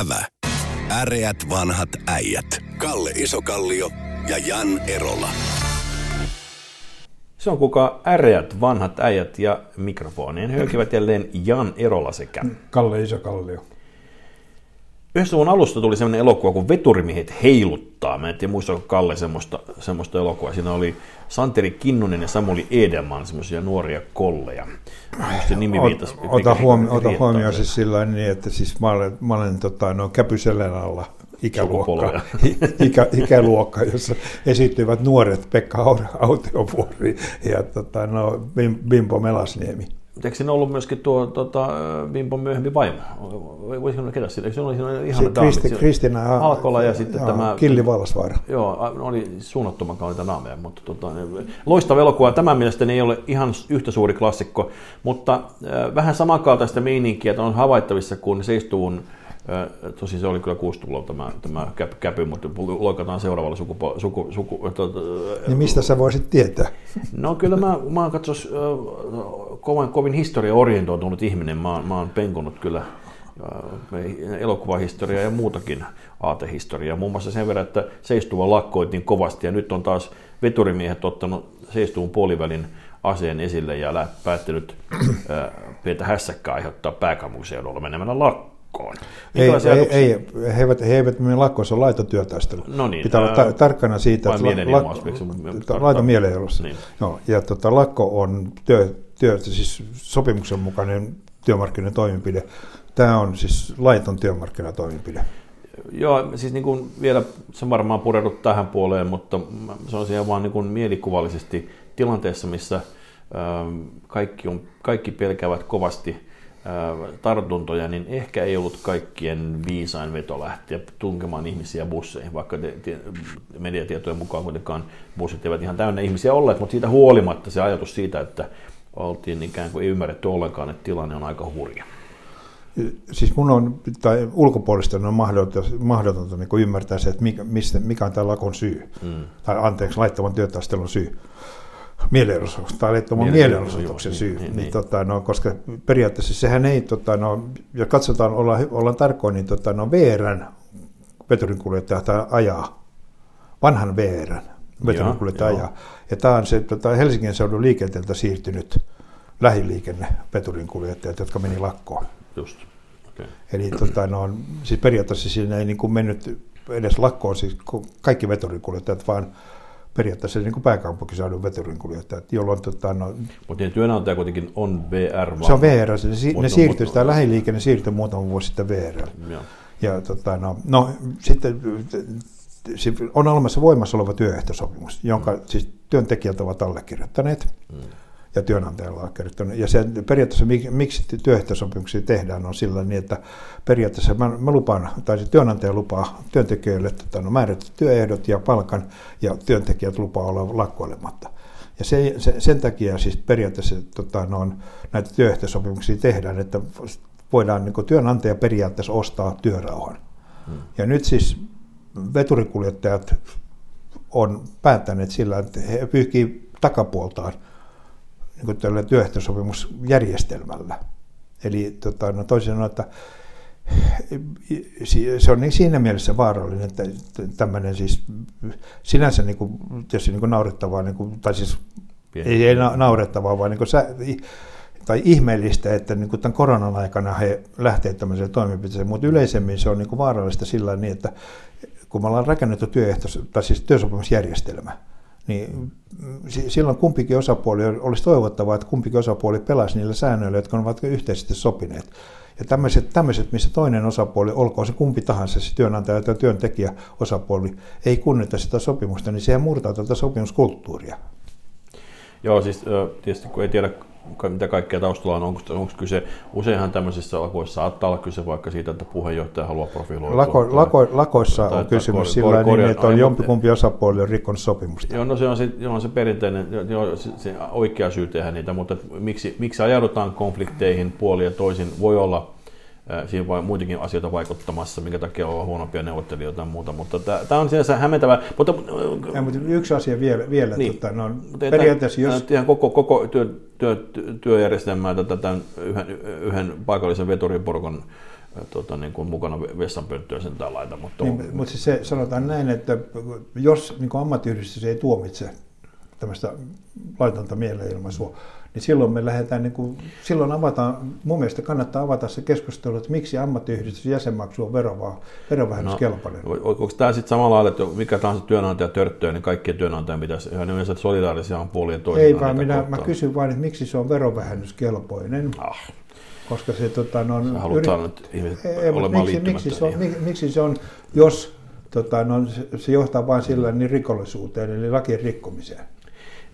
Ävä. Äreät vanhat äijät. Kalle Isokallio ja Jan Erola. Se on kuka äreät vanhat äijät ja mikrofonien hyökivät jälleen Jan Erola sekä. Kalle Isokallio. 90-luvun alusta tuli sellainen elokuva kuin Veturimiehet heiluttaa. Mä en tiedä muistako Kalle semmoista, semmoista elokuvaa. Siinä oli Santeri Kinnunen ja Samuli Edelman, semmoisia nuoria kolleja. Musta nimi viitas, ota, huomi- ota huomioon siis sillä niin, että siis mä olen, mä olen tota, no, Käpysellen alla ikäluokka, ikä, ikäluokka, jossa esiintyvät nuoret Pekka Autiovuori ja tota, no, Bimpo Melasniemi. Eikö siinä ollut myöskin tuo tota, Vimpon myöhempi vaimo? Voisiko olla ketä sillä? Eikö siinä oli siinä daami? Kristi, Kristina Alkola ja sitten joo, tämä... Killi Vallasvaara. Joo, oli suunnattoman kauniita naameja, mutta tota, loistava elokuva. Tämän mielestäni ei ole ihan yhtä suuri klassikko, mutta äh, vähän samankaltaista meininkiä on havaittavissa, kun seistuun Tosin se oli kyllä 60-luvulla tämä, tämä käpy, mutta loikataan seuraavalla sukupo, suku, suku, to, Niin mistä sä voisit tietää? No kyllä mä, mä oon katsos kovin, kovin historiaorientoitunut ihminen. Mä, mä oon penkunut kyllä elokuvahistoriaa ja muutakin aatehistoriaa. Muun muassa sen verran, että seistuva lakkoitin kovasti ja nyt on taas veturimiehet ottanut seistuun puolivälin aseen esille ja päättänyt pientä hässäkkää aiheuttaa pääkaupunkiseudulla menemällä lakkoon lakkoon. Ei, ei, ei, he eivät, he eivät mene lakkoon, se on laitotyötaistelu. No niin, Pitää olla ta- tarkkana siitä, että la, laito mielenilmassa. Niin. No, ja tota, lakko on työ, työ, siis sopimuksen mukainen työmarkkinoiden toimenpide. Tämä on siis laiton työmarkkinatoimenpide. Joo, siis niin kuin vielä se varmaan pureudut tähän puoleen, mutta se on siellä vaan niin kuin mielikuvallisesti tilanteessa, missä kaikki, on, kaikki pelkäävät kovasti tartuntoja, niin ehkä ei ollut kaikkien viisain veto lähteä tunkemaan ihmisiä busseihin, vaikka te, te, mediatietojen mukaan kuitenkaan bussit eivät ihan täynnä ihmisiä olleet, mutta siitä huolimatta se ajatus siitä, että oltiin ikään kuin ei ymmärretty ollenkaan, että tilanne on aika hurja. Siis mun on, tai ulkopuolista on mahdotonta, mahdotonta niin ymmärtää se, että mikä, mistä, mikä on tämä lakon syy, mm. tai anteeksi, laittavan työtaistelun syy mielenosoituksen tai laittoman mielenosoituksen syy. Niin, niin, niin. Tota, no, koska periaatteessa sehän ei, tota, no, jos katsotaan, ollaan, ollaan tarkoin, niin tota, no, VRn veturinkuljettaja ajaa, vanhan VRn veturinkuljettaja ajaa. Ja tämä on se tota, Helsingin seudun liikenteeltä siirtynyt lähiliikenne veturinkuljettajat, jotka meni lakkoon. Just. Okay. Eli tota, no, siis periaatteessa siinä ei niin kuin mennyt edes lakkoon siis kaikki veturinkuljettajat, vaan periaatteessa niin kuin pääkaupunkiseudun veturinkuljettajat, jolloin... Tota, no, Mutta työnantaja kuitenkin on VR. Vaan. Se on VR, se, ne, ne siirtyi, sitä lähiliikenne siirtyi muutama vuosi sitten VR. Ja, ja tota, no, no, sitten on olemassa voimassa oleva työehtosopimus, jonka mm. siis työntekijät ovat allekirjoittaneet. Mm ja työnantajalla on kertonut. Ja se, periaatteessa miksi työehtosopimuksia tehdään on sillä niin, että periaatteessa mä, mä lupaan, tai se työnantaja lupaa työntekijöille että no, määrätyt työehdot ja palkan, ja työntekijät lupaa olla lakkoilematta. Ja se, se, sen takia siis periaatteessa tota, no, näitä työehtosopimuksia tehdään, että voidaan niin työnantaja periaatteessa ostaa työrauhan. Hmm. Ja nyt siis veturikuljettajat on päättäneet sillä, että he pyyhkii takapuoltaan niin tällä työehtosopimusjärjestelmällä. Eli tota, no toisin sanoen, että se on niin siinä mielessä vaarallinen, että tämmöinen siis sinänsä niin kuin, tietysti niin kuin naurettavaa, niin kuin, tai siis Pieni. ei, ei naurettavaa, vaan niin kuin sä, tai ihmeellistä, että niin kuin tämän koronan aikana he lähtevät tämmöiseen toimenpiteeseen, mutta yleisemmin se on niin kuin vaarallista sillä niin, että kun me ollaan rakennettu työehto, tai siis työsopimusjärjestelmä, niin silloin kumpikin osapuoli olisi toivottavaa, että kumpikin osapuoli pelasi niillä säännöillä, jotka ovat yhteisesti sopineet. Ja tämmöiset, tämmöiset, missä toinen osapuoli, olkoon se kumpi tahansa, se työnantaja tai työntekijä osapuoli, ei kunnita sitä sopimusta, niin sehän murtaa tätä sopimuskulttuuria. Joo, siis tietysti kun ei tiedä mitä kaikkea taustalla on, onko, onko kyse, useinhan tämmöisissä lakoissa saattaa olla kyse vaikka siitä, että puheenjohtaja haluaa profiloitua. Lako, lako, lakoissa tai, on kysymys sillä niin, että on jompikumpi osapuoli on rikkonut sopimusta. Joo, no se on se, on se perinteinen, joo, se, se oikea syy tehdä niitä, mutta miksi, miksi ajaudutaan konflikteihin puoli ja toisin voi olla Siihen voi muitakin asioita vaikuttamassa, minkä takia on huonompia neuvottelijoita ja muuta, mutta tämä on sinänsä hämmentävää. Mutta, ja, mutta yksi asia vielä, vielä niin, tota, no, periaatteessa jos... Ihan koko, koko työ, työ, työjärjestelmää tätä tämän yhden, yhden paikallisen veturiporkon tota, niin kuin mukana vessanpönttöä sen tai laita. Mutta, niin, on... mutta siis se, sanotaan näin, että jos niin ammattiyhdistys ei tuomitse tämmöistä laitonta mielenilmaisua, niin silloin me lähdetään, niin kuin, silloin avataan, mun mielestä kannattaa avata se keskustelu, että miksi ammattiyhdistyksen jäsenmaksu on verovaa, verovähennyskelpoinen. No, onko tämä sitten samalla lailla, että mikä tahansa työnantaja törttöä, niin kaikkien työnantajien pitäisi ihan yleensä solidaarisia on puolien toisinaan? Ei vaan minä, mä kysyn vain, että miksi se on verovähennyskelpoinen. Ah. Koska se tota, no, Sä haluat yrit... nyt ihmiset ei, olemaan miksi, miksi, se on, miksi, miksi se on, jos tota, no, se johtaa vain sillä niin rikollisuuteen, eli lakien rikkomiseen.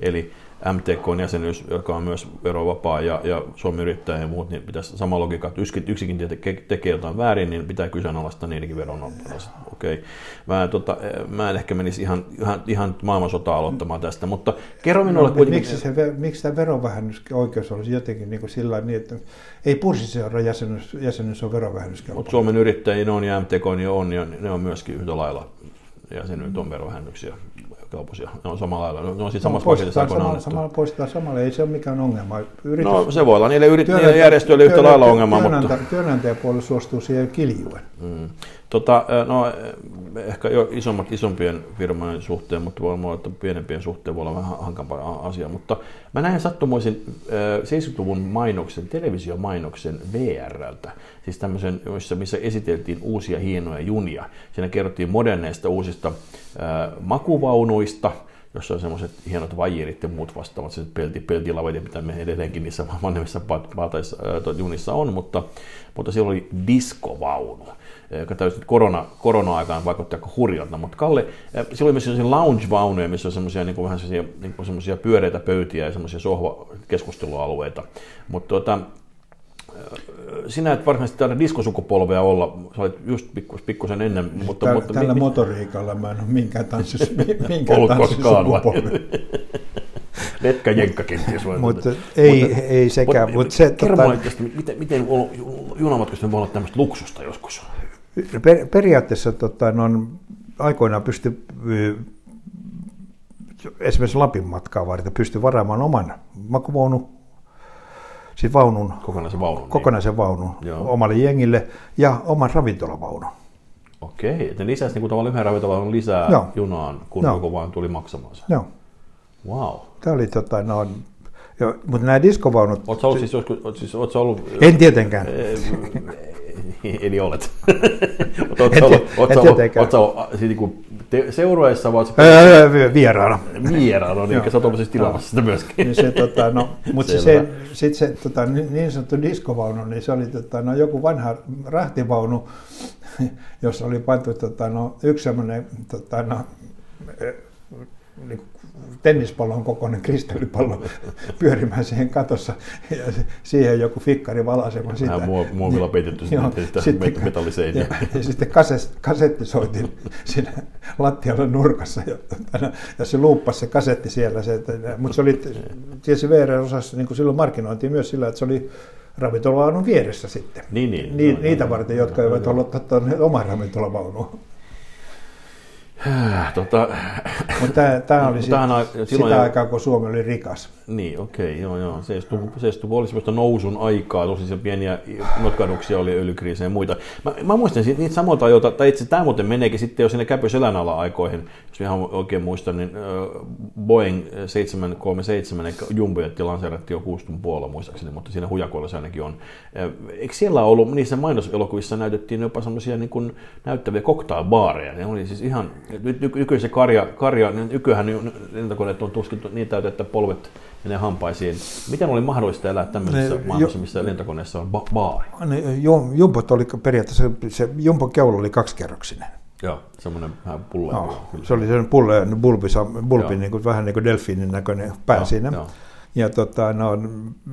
Eli MTK-jäsenyys, joka on myös verovapaa ja, ja Suomi yrittäjä ja muut, niin pitäisi sama logiikka, että yksikin, yksikin tekee jotain väärin, niin pitää kyseenalaistaa niidenkin veron Okei. Okay. Mä, tota, mä en ehkä menisi ihan, ihan, ihan maailmansotaa aloittamaan tästä, mutta kerro minulle no, kuitenkin... Miksi, se, miksi tämä verovähennysoikeus olisi jotenkin niin kuin sillä niin, että ei pursiseuran jäsenyys, jäsenyys on verovähennyskelpoinen? Mutta Suomen yrittäjien on ja MTK niin on, ja ne on myöskin yhtä lailla jäsenyydet on verovähennyksiä kaupposia. Ne on samalla lailla. Ne on siis samassa no, paketissa samalla, samalla, poistetaan samalla, ei se ole mikään ongelma. Yritys, no se voi olla niille, yrit, niille järjestöille yhtä lailla ongelma. Työnantaja, mutta... Työnantajapuolella suostuu siihen kiljuen. Mm. Tota, no, ehkä jo isommat, isompien firmojen suhteen, mutta voi olla, että pienempien suhteen voi olla vähän hankampaa asia. Mutta mä näin sattumoisin 70-luvun mainoksen, televisiomainoksen VRltä, siis tämmöisen, missä, missä esiteltiin uusia hienoja junia. Siinä kerrottiin moderneista uusista äh, makuvaunuista, jossa on semmoiset hienot vajerit ja muut vastaavat, se pelti, peltilavet, mitä me edelleenkin niissä vanhemmissa junissa on, mutta, mutta siellä oli diskovaunu joka täysin korona, korona-aikaan vaikutti aika hurjalta. Mutta Kalle, siellä oli myös sellaisia lounge-vaunuja, missä on semmoisia niin vähän sellaisia, niin semmoisia pyöreitä pöytiä ja semmoisia sohvakeskustelualueita. Mutta tuota, sinä et varsinaisesti taida diskosukupolvea olla, sä olit just pikkus, pikkusen ennen. Mutta, Täl, mutta tällä mi, motoriikalla mä en ole minkään tanssis, minkään tanssisukupolvi. Letkä jenkka kenties voi. Mutta ei, mutta, ei sekään. Mutta, mutta se, kerro tota... miten, miten junamatkusta voi olla tämmöistä luksusta joskus? Per, periaatteessa tota, no, aikoinaan pysty esimerkiksi Lapin matkaa varten pysty varaamaan oman makuvaunu, siis vaunun, kokonaisen vaunun, niin. kokonaisen niin. vaunun omalle jengille ja oman ravintolavaunun. Okei, että lisäsi niin tavallaan yhden ravintolavaunun lisää Joo. junaan, kun Joo. joku vaan tuli maksamaan sen. Joo. Wow. Tämä oli tota, no, jo, mutta nämä diskovaunut... Oletko ollut siis joskus, siis, oletko ollut... En tietenkään. Eli olet. Oletko ollut, oletko ollut, oletko siis niinku seurueessa vai Vieraana. Vieraana, niin sä oot siis tilaamassa sitä myöskin. Niin se, tota, no, mutta se, sit se tota, niin sanottu diskovaunu, niin se oli tota, no, joku vanha rahtivaunu, jossa oli pantu tota, no, yksi semmoinen tota, no, niin tennispallon kokoinen kristalipallo pyörimään siihen katossa ja siihen joku fikkari valaisemaan sitä. Vähän muovilla peitetty sitten metalliseiniä. Ja, ja, sitten kaset, kasetti soitin siinä lattialla nurkassa ja, ja se luuppasi se kasetti siellä. Se, että, mutta se oli tietysti VR-osassa niin kuin silloin markkinointiin myös sillä, että se oli ravintolavaunun vieressä sitten. Niin, niin, Ni, no, niitä no, varten, jotka no, eivät no, olleet ottaneet omaa ravintolavaunua. Tota, Mutta tämä oli sit, sitä jo... aikaa, kun Suomi oli rikas. Niin, okei, okay, joo, joo. 70 oli sellaista nousun aikaa, tosi se pieniä notkahduksia oli öljykriisejä ja muita. Mä, mä muistan niitä samoilta ajoilta, tai itse tämä muuten meneekin sitten jo sinne Käpy selän ala aikoihin, jos ihan oikein muistan, niin Boeing 737, eli Jumbojetti lanseerattiin jo 60 puolella muistaakseni, mutta siinä hujakoilla se ainakin on. Eikö siellä ollut, niissä mainoselokuvissa näytettiin jopa semmoisia niin näyttäviä cocktailbaareja, ne oli siis ihan nyt nykyisen karja, karja niin nykyään lentokoneet on tuskin niin täytä, että polvet menee hampaisiin. Miten oli mahdollista elää tämmöisessä ne, maailmassa, jo, missä lentokoneessa on ba- baari? Ne, jumpot oli periaatteessa, se jumpon keula oli kaksikerroksinen. Joo, semmoinen vähän pulle. No, se oli semmoinen pulle, bulbi, bulbi niin kuin, vähän niin kuin delfiinin näköinen pää joo, siinä. Joo. Ja tota, no,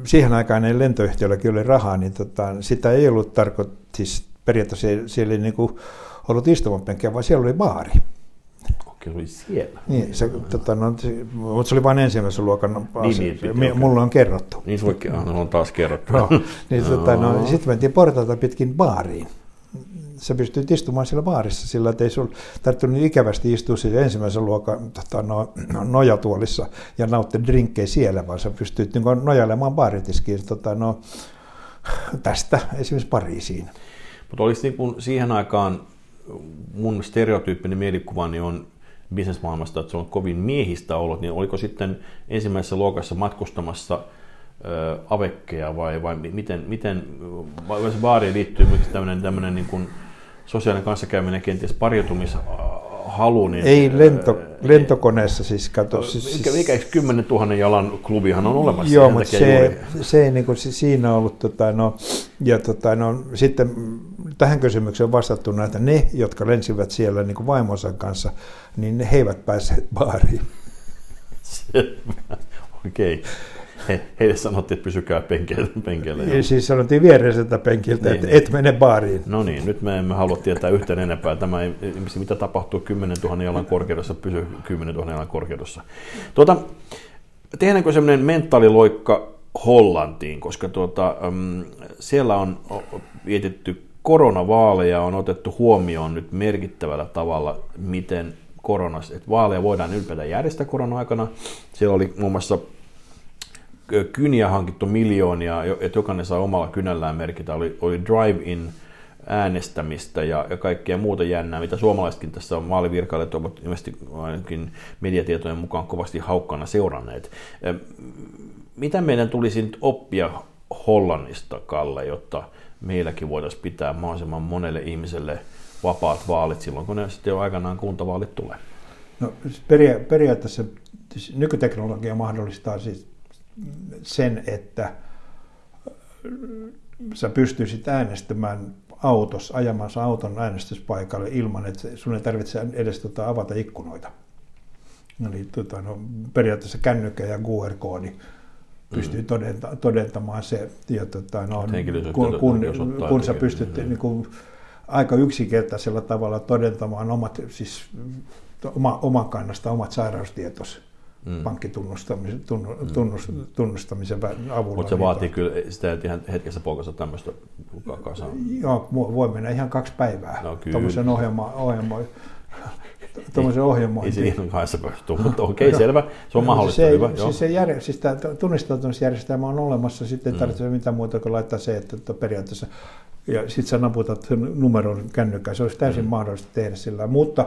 siihen aikaan ei lentoyhtiölläkin oli rahaa, niin tota, sitä ei ollut tarkoitus, siis periaatteessa siellä ei niin kuin, ollut istumapenkkiä, vaan siellä oli baari se oli siellä. Niin, se, tota, no, se, mutta se oli vain ensimmäisen luokan asia. Niin, niin, niin, mulla on kerrottu. Niin suikin on taas kerrottu. no, niin, tota, no, sitten mentiin portaita pitkin baariin. Sä pystyt istumaan siellä baarissa sillä, että ei sinulla tarvinnut ikävästi istua siellä ensimmäisen luokan tota, no, nojatuolissa ja nauttia drinkkejä siellä, vaan sä pystyt niin nojailemaan baaritiskiin tota, no, tästä esimerkiksi Pariisiin. Mutta olisi niin kuin siihen aikaan mun stereotyyppinen mielikuvani on bisnesmaailmasta, että se on kovin miehistä ollut, niin oliko sitten ensimmäisessä luokassa matkustamassa ö, avekkeja vai, vai miten, miten vai se baariin liittyy myös tämmöinen, tämmöinen niin kuin sosiaalinen kanssakäyminen, kenties pariutumishalu. Niin, Ei lento, lentokoneessa siis, kato. Siis, mikä, mikä 10 000 jalan klubihan on olemassa. Joo, mutta se, se ei niin kuin, siinä ollut, tota, no, ja tota, no, sitten tähän kysymykseen on vastattu että ne, jotka lensivät siellä niin kuin vaimonsa kanssa, niin he eivät päässeet baariin. Okei. Okay. He, heille sanottiin, että pysykää penkeillä. penkeillä ja siis sanottiin viereiseltä penkiltä, niin, että niin. et mene baariin. No niin, nyt me emme halua tietää yhtään enempää. Tämä ei, mitä tapahtuu 10 000 jalan korkeudessa, pysy 10 000 jalan korkeudessa. Tuota, tehdäänkö semmoinen mentaaliloikka Hollantiin, koska tuota, siellä on vietetty koronavaaleja on otettu huomioon nyt merkittävällä tavalla, miten koronas, että vaaleja voidaan ylipäätään järjestää korona-aikana. Siellä oli muun muassa kyniä hankittu miljoonia, että jokainen saa omalla kynällään merkitä. Oli, oli drive-in äänestämistä ja, ja kaikkea muuta jännää, mitä suomalaisetkin tässä on vaalivirkailijat ovat ilmeisesti ainakin mediatietojen mukaan kovasti haukkana seuranneet. Mitä meidän tulisi nyt oppia Hollannista, Kalle, jotta meilläkin voitaisiin pitää mahdollisimman monelle ihmiselle vapaat vaalit silloin, kun ne sitten jo aikanaan kuntavaalit tulee? No, siis peria- periaatteessa siis nykyteknologia mahdollistaa siis sen, että sä pystyisit äänestämään autossa, ajamassa auton äänestyspaikalle ilman, että sun ei tarvitse edes tota, avata ikkunoita. Eli tota, no, periaatteessa kännykkä ja QR-koodi pystyy mm. todenta, todentamaan se. Ja, tota, no, kun, kun, kun sä pystyt mm. niin kuin, aika yksinkertaisella tavalla todentamaan omat, siis oma, oman kannasta omat sairaustietos mm. pankkitunnustamisen mm. tunnus, mm. tunnustamisen avulla. Mutta se niin vaatii kyllä sitä, että ihan hetkessä polkasta tämmöistä kasaan. Joo, voi mennä ihan kaksi päivää no, tuommoisen ohjelma, ohjelma, tuommoisen ohjelmointiin. Ei siinä kanssa pysty, mutta okei, okay, selvä. Se on mahdollista. Se, hyvä, siis, se jär, siis tämä tunnistautumisjärjestelmä on olemassa, sitten ei tarvitse mm. mitään muuta kuin laittaa se, että, että periaatteessa ja sitten sä naputat sen numeron kännykkään. Se olisi täysin mm. mahdollista tehdä sillä, mutta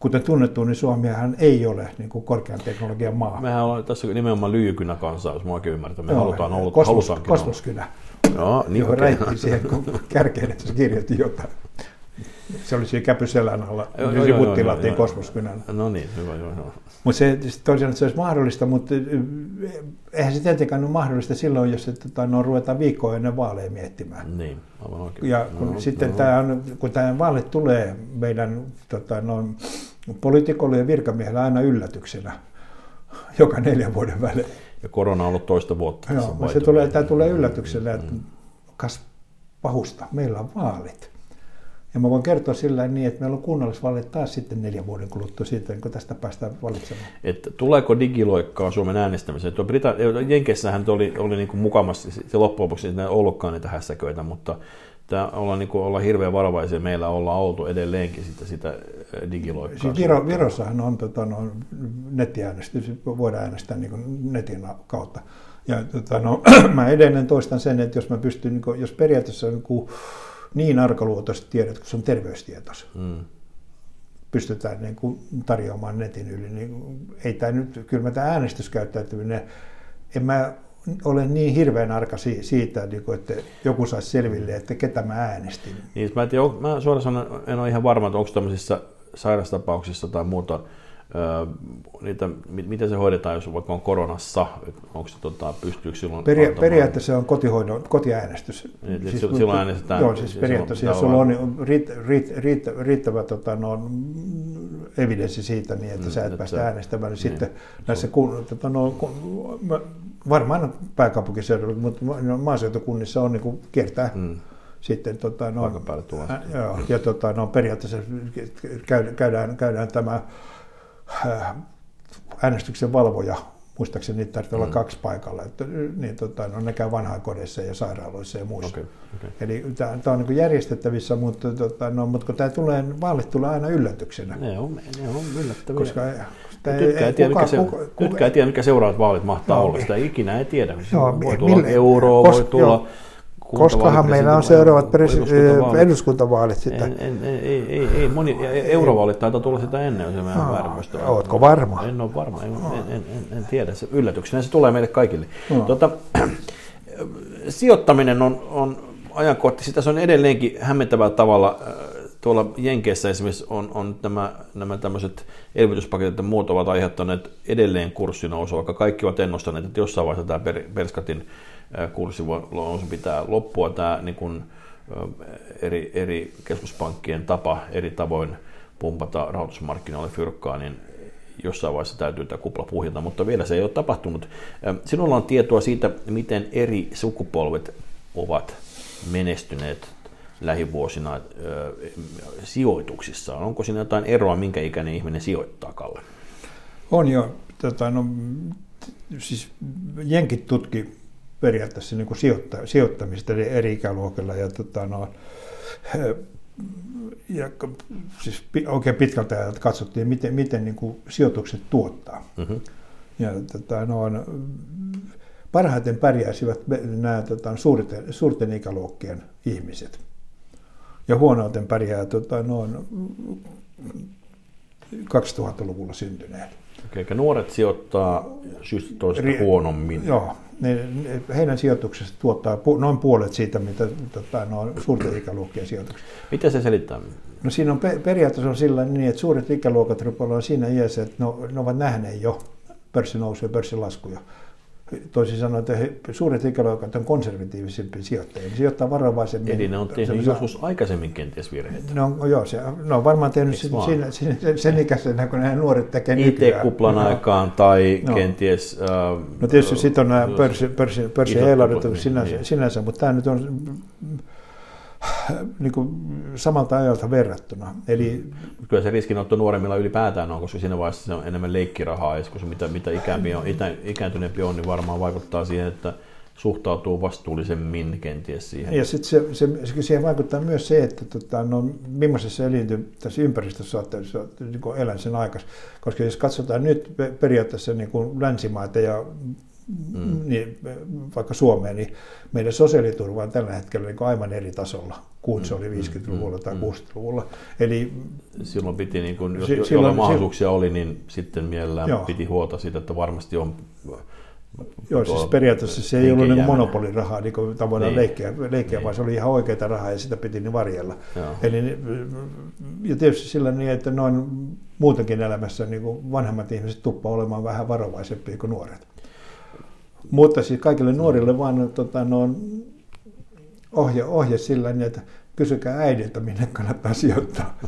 kuten tunnettu, niin Suomihan ei ole niin kuin korkean teknologian maa. Mehän ollaan tässä nimenomaan lyijykynä kanssa, jos mä oikein ymmärrän. Me Joo, halutaan olla, kosmos, kosmoskynä. Joo, niin johon okay. siihen kärkeen, että se kirjoitti jotain. Se oli siinä käpyselän alla, joo, niin tilattiin kosmoskynän. No niin, hyvä, joo, joo. Mutta se tosiaan se olisi mahdollista, mutta eihän se tietenkään ole mahdollista silloin, jos että, tota, no, ruvetaan viikkoa ennen vaaleja miettimään. Niin, aivan oikein. Ja kun no, sitten no. Tämä on, kun tämä vaalit tulee meidän tota, no, poliitikolle ja virkamiehelle aina yllätyksenä joka neljän vuoden välein. Ja korona on ollut toista vuotta. Joo, se tulee, tämä tulee yllätyksellä, että mm. kas pahusta, meillä on vaalit. Ja mä voin kertoa sillä niin, että meillä on kunnallisvaalit taas sitten neljän vuoden kuluttua siitä, kun tästä päästään valitsemaan. Et tuleeko digiloikkaa Suomen äänestämiseen? Brita- Jenkeissähän oli, oli niin kuin mukamassa, se loppujen lopuksi ei ollutkaan niitä hässäköitä, mutta tämä ollaan, niin kuin, ollaan hirveän varovaisia. Meillä ollaan oltu edelleenkin sitä, sitä digiloikkaa. Siis Viro, Virossahan on tota, no, nettiäänestys, voidaan äänestää niin kuin netin kautta. Ja tota, no, mä edelleen toistan sen, että jos mä pystyn, niin kuin, jos periaatteessa niin kuin, niin arkaluotoiset tiedot, kun se on terveystietos, mm. pystytään niin kuin tarjoamaan netin yli, niin ei tämä nyt, kyllä mä tämä äänestyskäyttäytyminen, en mä ole niin hirveän arka siitä, niin että joku saisi selville, että ketä mä äänestin. Niin, mä, en tiedä, mä suoraan sanon, en ole ihan varma, että onko tämmöisissä sairastapauksissa tai muuta niitä, miten se hoidetaan, jos vaikka on koronassa, onko se, tota, pystyykö silloin Peria- Periaatteessa se on kotihoidon, kotiäänestys. Niin, siis, silloin äänestetään. Joo, siis periaatteessa, jos sulla on riitt, riitt, riitt, riittävä tota, no, evidenssi siitä, niin että mm, sä et päästä äänestämään, niin, niin sitten näissä kun, tota, no, kun, varmaan pääkaupunkiseudulla, mutta maaseutukunnissa on niin kuin kiertää mm sitten tota, no, ä, joo, ja tota, no, periaatteessa käydään, käydään, tämä äänestyksen valvoja, muistaakseni niitä tarvitsee mm. olla kaksi paikalla, että, niin, tota, no, ne käy vanhainkodeissa ja sairaaloissa ja muissa. Okay, okay. Eli tämä, on niin järjestettävissä, mutta, tota, no, mutta kun tämä tulee, vaalit tulee aina yllätyksenä. Ne on, ne on yllättäviä. Koska Nytkään ei, tiedä, mikä, se, kuka, kuka, ei tiedä, mikä seuraavat vaalit mahtaa no, olla. Sitä ikinä ei tiedä. Joo, voi tulla mille, euroa, voi tulla joo Koskahan meillä on seuraavat presi- eduskuntavaalit sitten? En, en, ei, ei, ei, moni, eurovaalit taitaa tulla sitä ennen, jos mä no, väärin muista. Oletko varma? En ole varma, en, en, en, en, en tiedä. Se yllätyksenä se tulee meille kaikille. No. Tota, sijoittaminen on, on ajankohta, sitä se on edelleenkin hämmentävällä tavalla tuolla Jenkeissä esimerkiksi on, on nämä, nämä tämmöiset elvytyspaketit ja muut ovat aiheuttaneet edelleen kurssinousua, vaikka kaikki ovat ennustaneet, että jossain vaiheessa tämä Perskatin kurssinoussu pitää loppua. Tämä niin kuin, eri, eri keskuspankkien tapa eri tavoin pumpata rahoitusmarkkinoille fyrkkaa, niin jossain vaiheessa täytyy tämä kupla puhjata, mutta vielä se ei ole tapahtunut. Sinulla on tietoa siitä, miten eri sukupolvet ovat menestyneet lähivuosina äh, sijoituksissa? Onko siinä jotain eroa, minkä ikäinen ihminen sijoittaa, Kalle? On jo. Tota, no, siis jenkit tutki periaatteessa niin kuin sijoitta, sijoittamista eri ikäluokilla ja, tota, no, ja siis oikein pitkältä ajalta katsottiin, miten, miten niin kuin sijoitukset tuottaa. Mm-hmm. Ja tota, no, parhaiten pärjäisivät nämä tota, suurten, suurten ikäluokkien ihmiset ja huonoiten pärjää tota, noin 2000-luvulla syntyneet. Okei, okay, nuoret sijoittaa syystä toista Ri- huonommin. Joo, ne, ne, heidän sijoituksesta tuottaa pu, noin puolet siitä, mitä tota, no, suurten ikäluokkien sijoitukset. Mitä se selittää? No siinä on pe- periaatteessa on sillä niin, että suuret ikäluokat rupeavat siinä iässä, että no, ne ovat nähneet jo pörssinousuja ja pörssilaskuja toisin sanoen, että he, suuret ikäluokat on konservatiivisempia sijoittajia. Ne sijoittaa varovaisemmin. Eli ne on tehnyt joskus aikaisemmin kenties virheitä. No joo, se, ne on varmaan tehnyt sen, sen, sen, sen ikäisenä, kun nämä nuoret tekee nykyään. IT-kuplan no, aikaan tai no. kenties... Uh, no tietysti uh, sitten on nämä pörssi, pörssi, pörssi sinänsä, niin. sinänsä, mutta tämä nyt on niin kuin samalta ajalta verrattuna. Eli, Kyllä se riskinotto nuoremmilla ylipäätään on, koska siinä vaiheessa se on enemmän leikkirahaa, ja koska mitä, mitä on, itä, ikääntyneempi on, niin varmaan vaikuttaa siihen, että suhtautuu vastuullisemmin kenties siihen. Ja sitten se, se, siihen vaikuttaa myös se, että tota, no, millaisessa elinty tässä ympäristössä olette niin elän sen aikas. Koska jos katsotaan nyt periaatteessa niin kuin länsimaita ja mm. niin, vaikka Suomeen, niin meidän sosiaaliturva on tällä hetkellä niin aivan eri tasolla kuin se oli 50-luvulla mm. tai mm. 60-luvulla. Eli, silloin piti, niin kun, jos si- silloin, mahdollisuuksia silloin, oli, niin sitten mielellään joo. piti huolta siitä, että varmasti on Joo, siis periaatteessa se ei ollut niin monopolirahaa, niin kuin voidaan niin. leikkiä, leikkiä niin. vaan se oli ihan oikeita rahaa ja sitä piti niin varjella. Joo. Eli, ja tietysti sillä niin, että noin muutenkin elämässä niin kuin vanhemmat ihmiset tuppaa olemaan vähän varovaisempia kuin nuoret. Mutta siis kaikille nuorille vaan tota, no, ohje, ohje sillä niin, että kysykää äidiltä, minne kannattaa sijoittaa.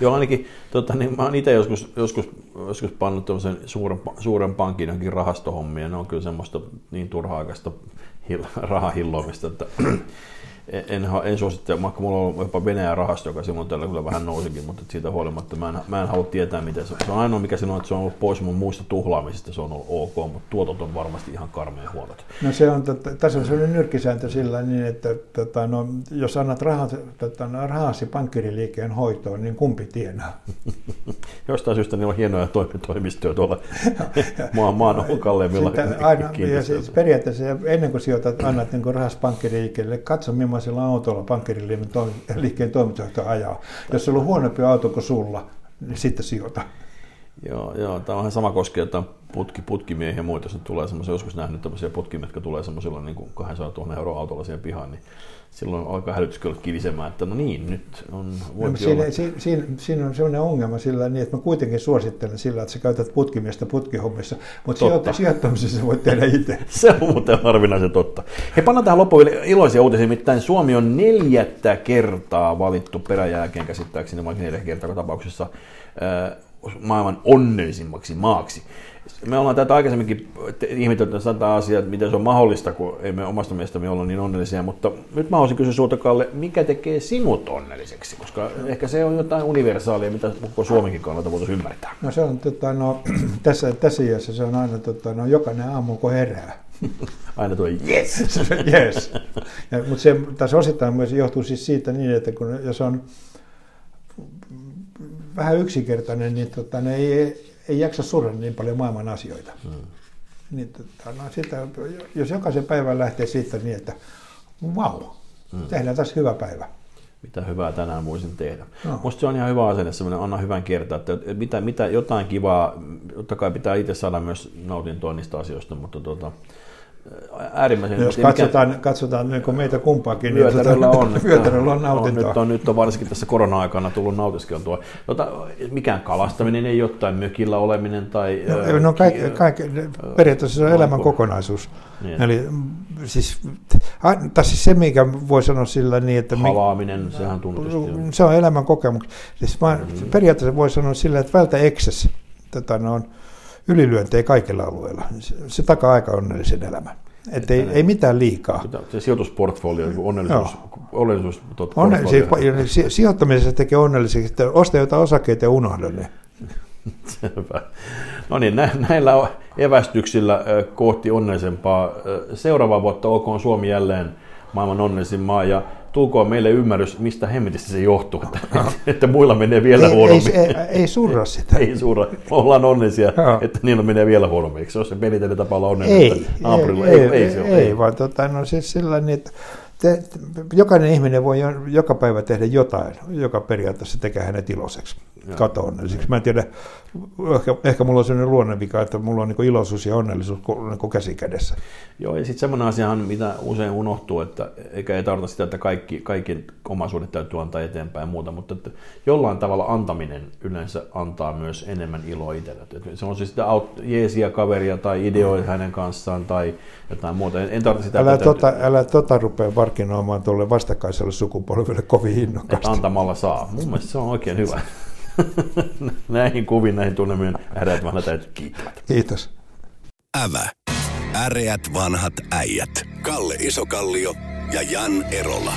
Joo, ainakin tota, niin mä oon itse joskus, joskus, joskus pannut suuren, suuren pankin johonkin rahastohommia. Ne on kyllä semmoista niin turha-aikaista rahahilloimista, että en, en suosittele, vaikka mulla on jopa Venäjän rahasto, joka silloin tällä kyllä vähän nousikin, mutta siitä huolimatta mä en, mä en halua tietää, miten se on. Se on ainoa, mikä sanoo, että se on ollut pois mun muista tuhlaamisesta, se on ollut ok, mutta tuotot on varmasti ihan karmea huonot. No se on, tässä on sellainen nyrkkisääntö sillä niin, että tota, no, jos annat rahat, tota, no, rahasi pankkiriliikkeen hoitoon, niin kumpi tienaa? Jostain syystä niillä on hienoja toimistoja tuolla maan, maan kalleimmilla aina, ja siis periaatteessa ennen kuin sijoitat, annat niin rahas pankkiriliikkeelle, katso millaisella autolla pankkiriliikkeen toimitusjohtaja ajaa. Jos on huonompi auto kuin sulla, niin sitten sijoita. Joo, joo tämä on sama koskee jotain putki, putkimiehiä ja muita, jos tulee semmoisia, joskus nähnyt tämmöisiä putkimiehiä, jotka tulee semmoisilla niin kuin 200 000 euroa autolla siihen pihaan, niin silloin alkaa hälytyskellot kivisemään, että no niin, nyt on... No, siinä, siinä, siinä, siinä, on sellainen ongelma sillä niin, että mä kuitenkin suosittelen sillä, että sä käytät putkimiestä putkihommissa, mutta sijoittamisessa voit tehdä itse. Se on muuten harvinaisen totta. He pannaan tähän loppuun iloisia uutisia, nimittäin Suomi on neljättä kertaa valittu peräjälkeen käsittääkseni, vaikka neljä kertaa tapauksessa maailman onnellisimmaksi maaksi. Me ollaan tätä aikaisemminkin ihmetelty tätä asiaa, että miten se on mahdollista, kun ei me omasta mielestämme olla niin onnellisia, mutta nyt mä haluaisin kysyä sinulta, Kalle, mikä tekee sinut onnelliseksi? Koska ehkä se on jotain universaalia, mitä koko Suomenkin kannalta voitaisiin ymmärtää. No se on, tota, no, tässä, tässä iässä se on aina tota, no, jokainen aamu, kun herää. aina tuo yes! yes. Ja, mutta se tässä osittain myös johtuu siis siitä niin, että kun, jos on vähän yksinkertainen, niin tota, ne ei, ei jaksa surra niin paljon maailman asioita. Hmm. niin tota, no, sitä, jos jokaisen päivän lähtee siitä niin, että vau, wow, mm. tehdään tässä hyvä päivä mitä hyvää tänään voisin tehdä. No. Musta se on ihan hyvä asenne, semmoinen anna hyvän kertaa, että mitä, mitä jotain kivaa, totta kai pitää itse saada myös nautintoa niistä asioista, mutta tuota, äärimmäisen... Jos katsotaan, mikä, katsotaan niin kuin meitä kumpaakin, niin vyötäröllä on, vyötäröllä on nautintoa. On, nyt, on, nyt on varsinkin tässä korona-aikana tullut nautiskeltua. Tota, mikään kalastaminen ei jotain mökillä oleminen tai... No, no kaikki, kaikki, periaatteessa se on elämän kokonaisuus. Niin. Eli siis, tai siis se, mikä voi sanoa sillä niin, että... Halaaminen, sehän tuntuu Se on elämän kokemus. Siis mä, mm. periaatteessa voi sanoa sillä, että vältä excess. Tätä, no on, ylilyöntejä kaikilla alueilla. Se takaa aika onnellisen elämän. Että ei, ei mitään liikaa. Se sijoitusportfolio, niin onnellisuus, onnellisuus Onne, se, sijoittamisessa tekee onnelliseksi, että osta jotain osakkeita ja unohda ne. Selvä. No niin, näillä evästyksillä kohti onnellisempaa seuraava vuotta olkoon Suomi jälleen maailman onnellisin maa ja tulkoon meille ymmärrys, mistä hemmetistä se johtuu, että, että muilla menee vielä ei, huonommin. Ei, ei, ei surra sitä. ei surra. Ollaan onnellisia, että niillä menee vielä huonommin. Eikö se ole se pelitellen tapa olla onnellinen? Ei, ei, ei, ei, ei, se ole. ei, ei, vaan tota, no siis sillä niin, että te, jokainen ihminen voi joka päivä tehdä jotain, joka periaatteessa tekee hänet iloiseksi, kato onnelliseksi. Mä en tiedä, ehkä, ehkä mulla on sellainen luonnevika, että mulla on niin iloisuus ja onnellisuus niin käsi kädessä. Joo, ja sitten semmoinen asiahan, mitä usein unohtuu, että eikä ei tarvita sitä, että kaikki, kaikki omaisuudet täytyy antaa eteenpäin ja muuta, mutta että jollain tavalla antaminen yleensä antaa myös enemmän iloa itselle. Se on siis sitä jeesiä kaveria tai ideoita hänen kanssaan tai jotain muuta. En, en tarvitse sitä, älä, tota, älä tota rupea markkinoimaan tuolle vastakkaiselle sukupolvelle kovin innokkaasti. Että antamalla saa. Mun mielestä se on oikein hyvä. näihin kuviin, näihin tunnelmiin äreät vanhat äijät kiittävät. Kiitos. Ävä. Äreät vanhat äijät. Kalle Isokallio ja Jan Erola.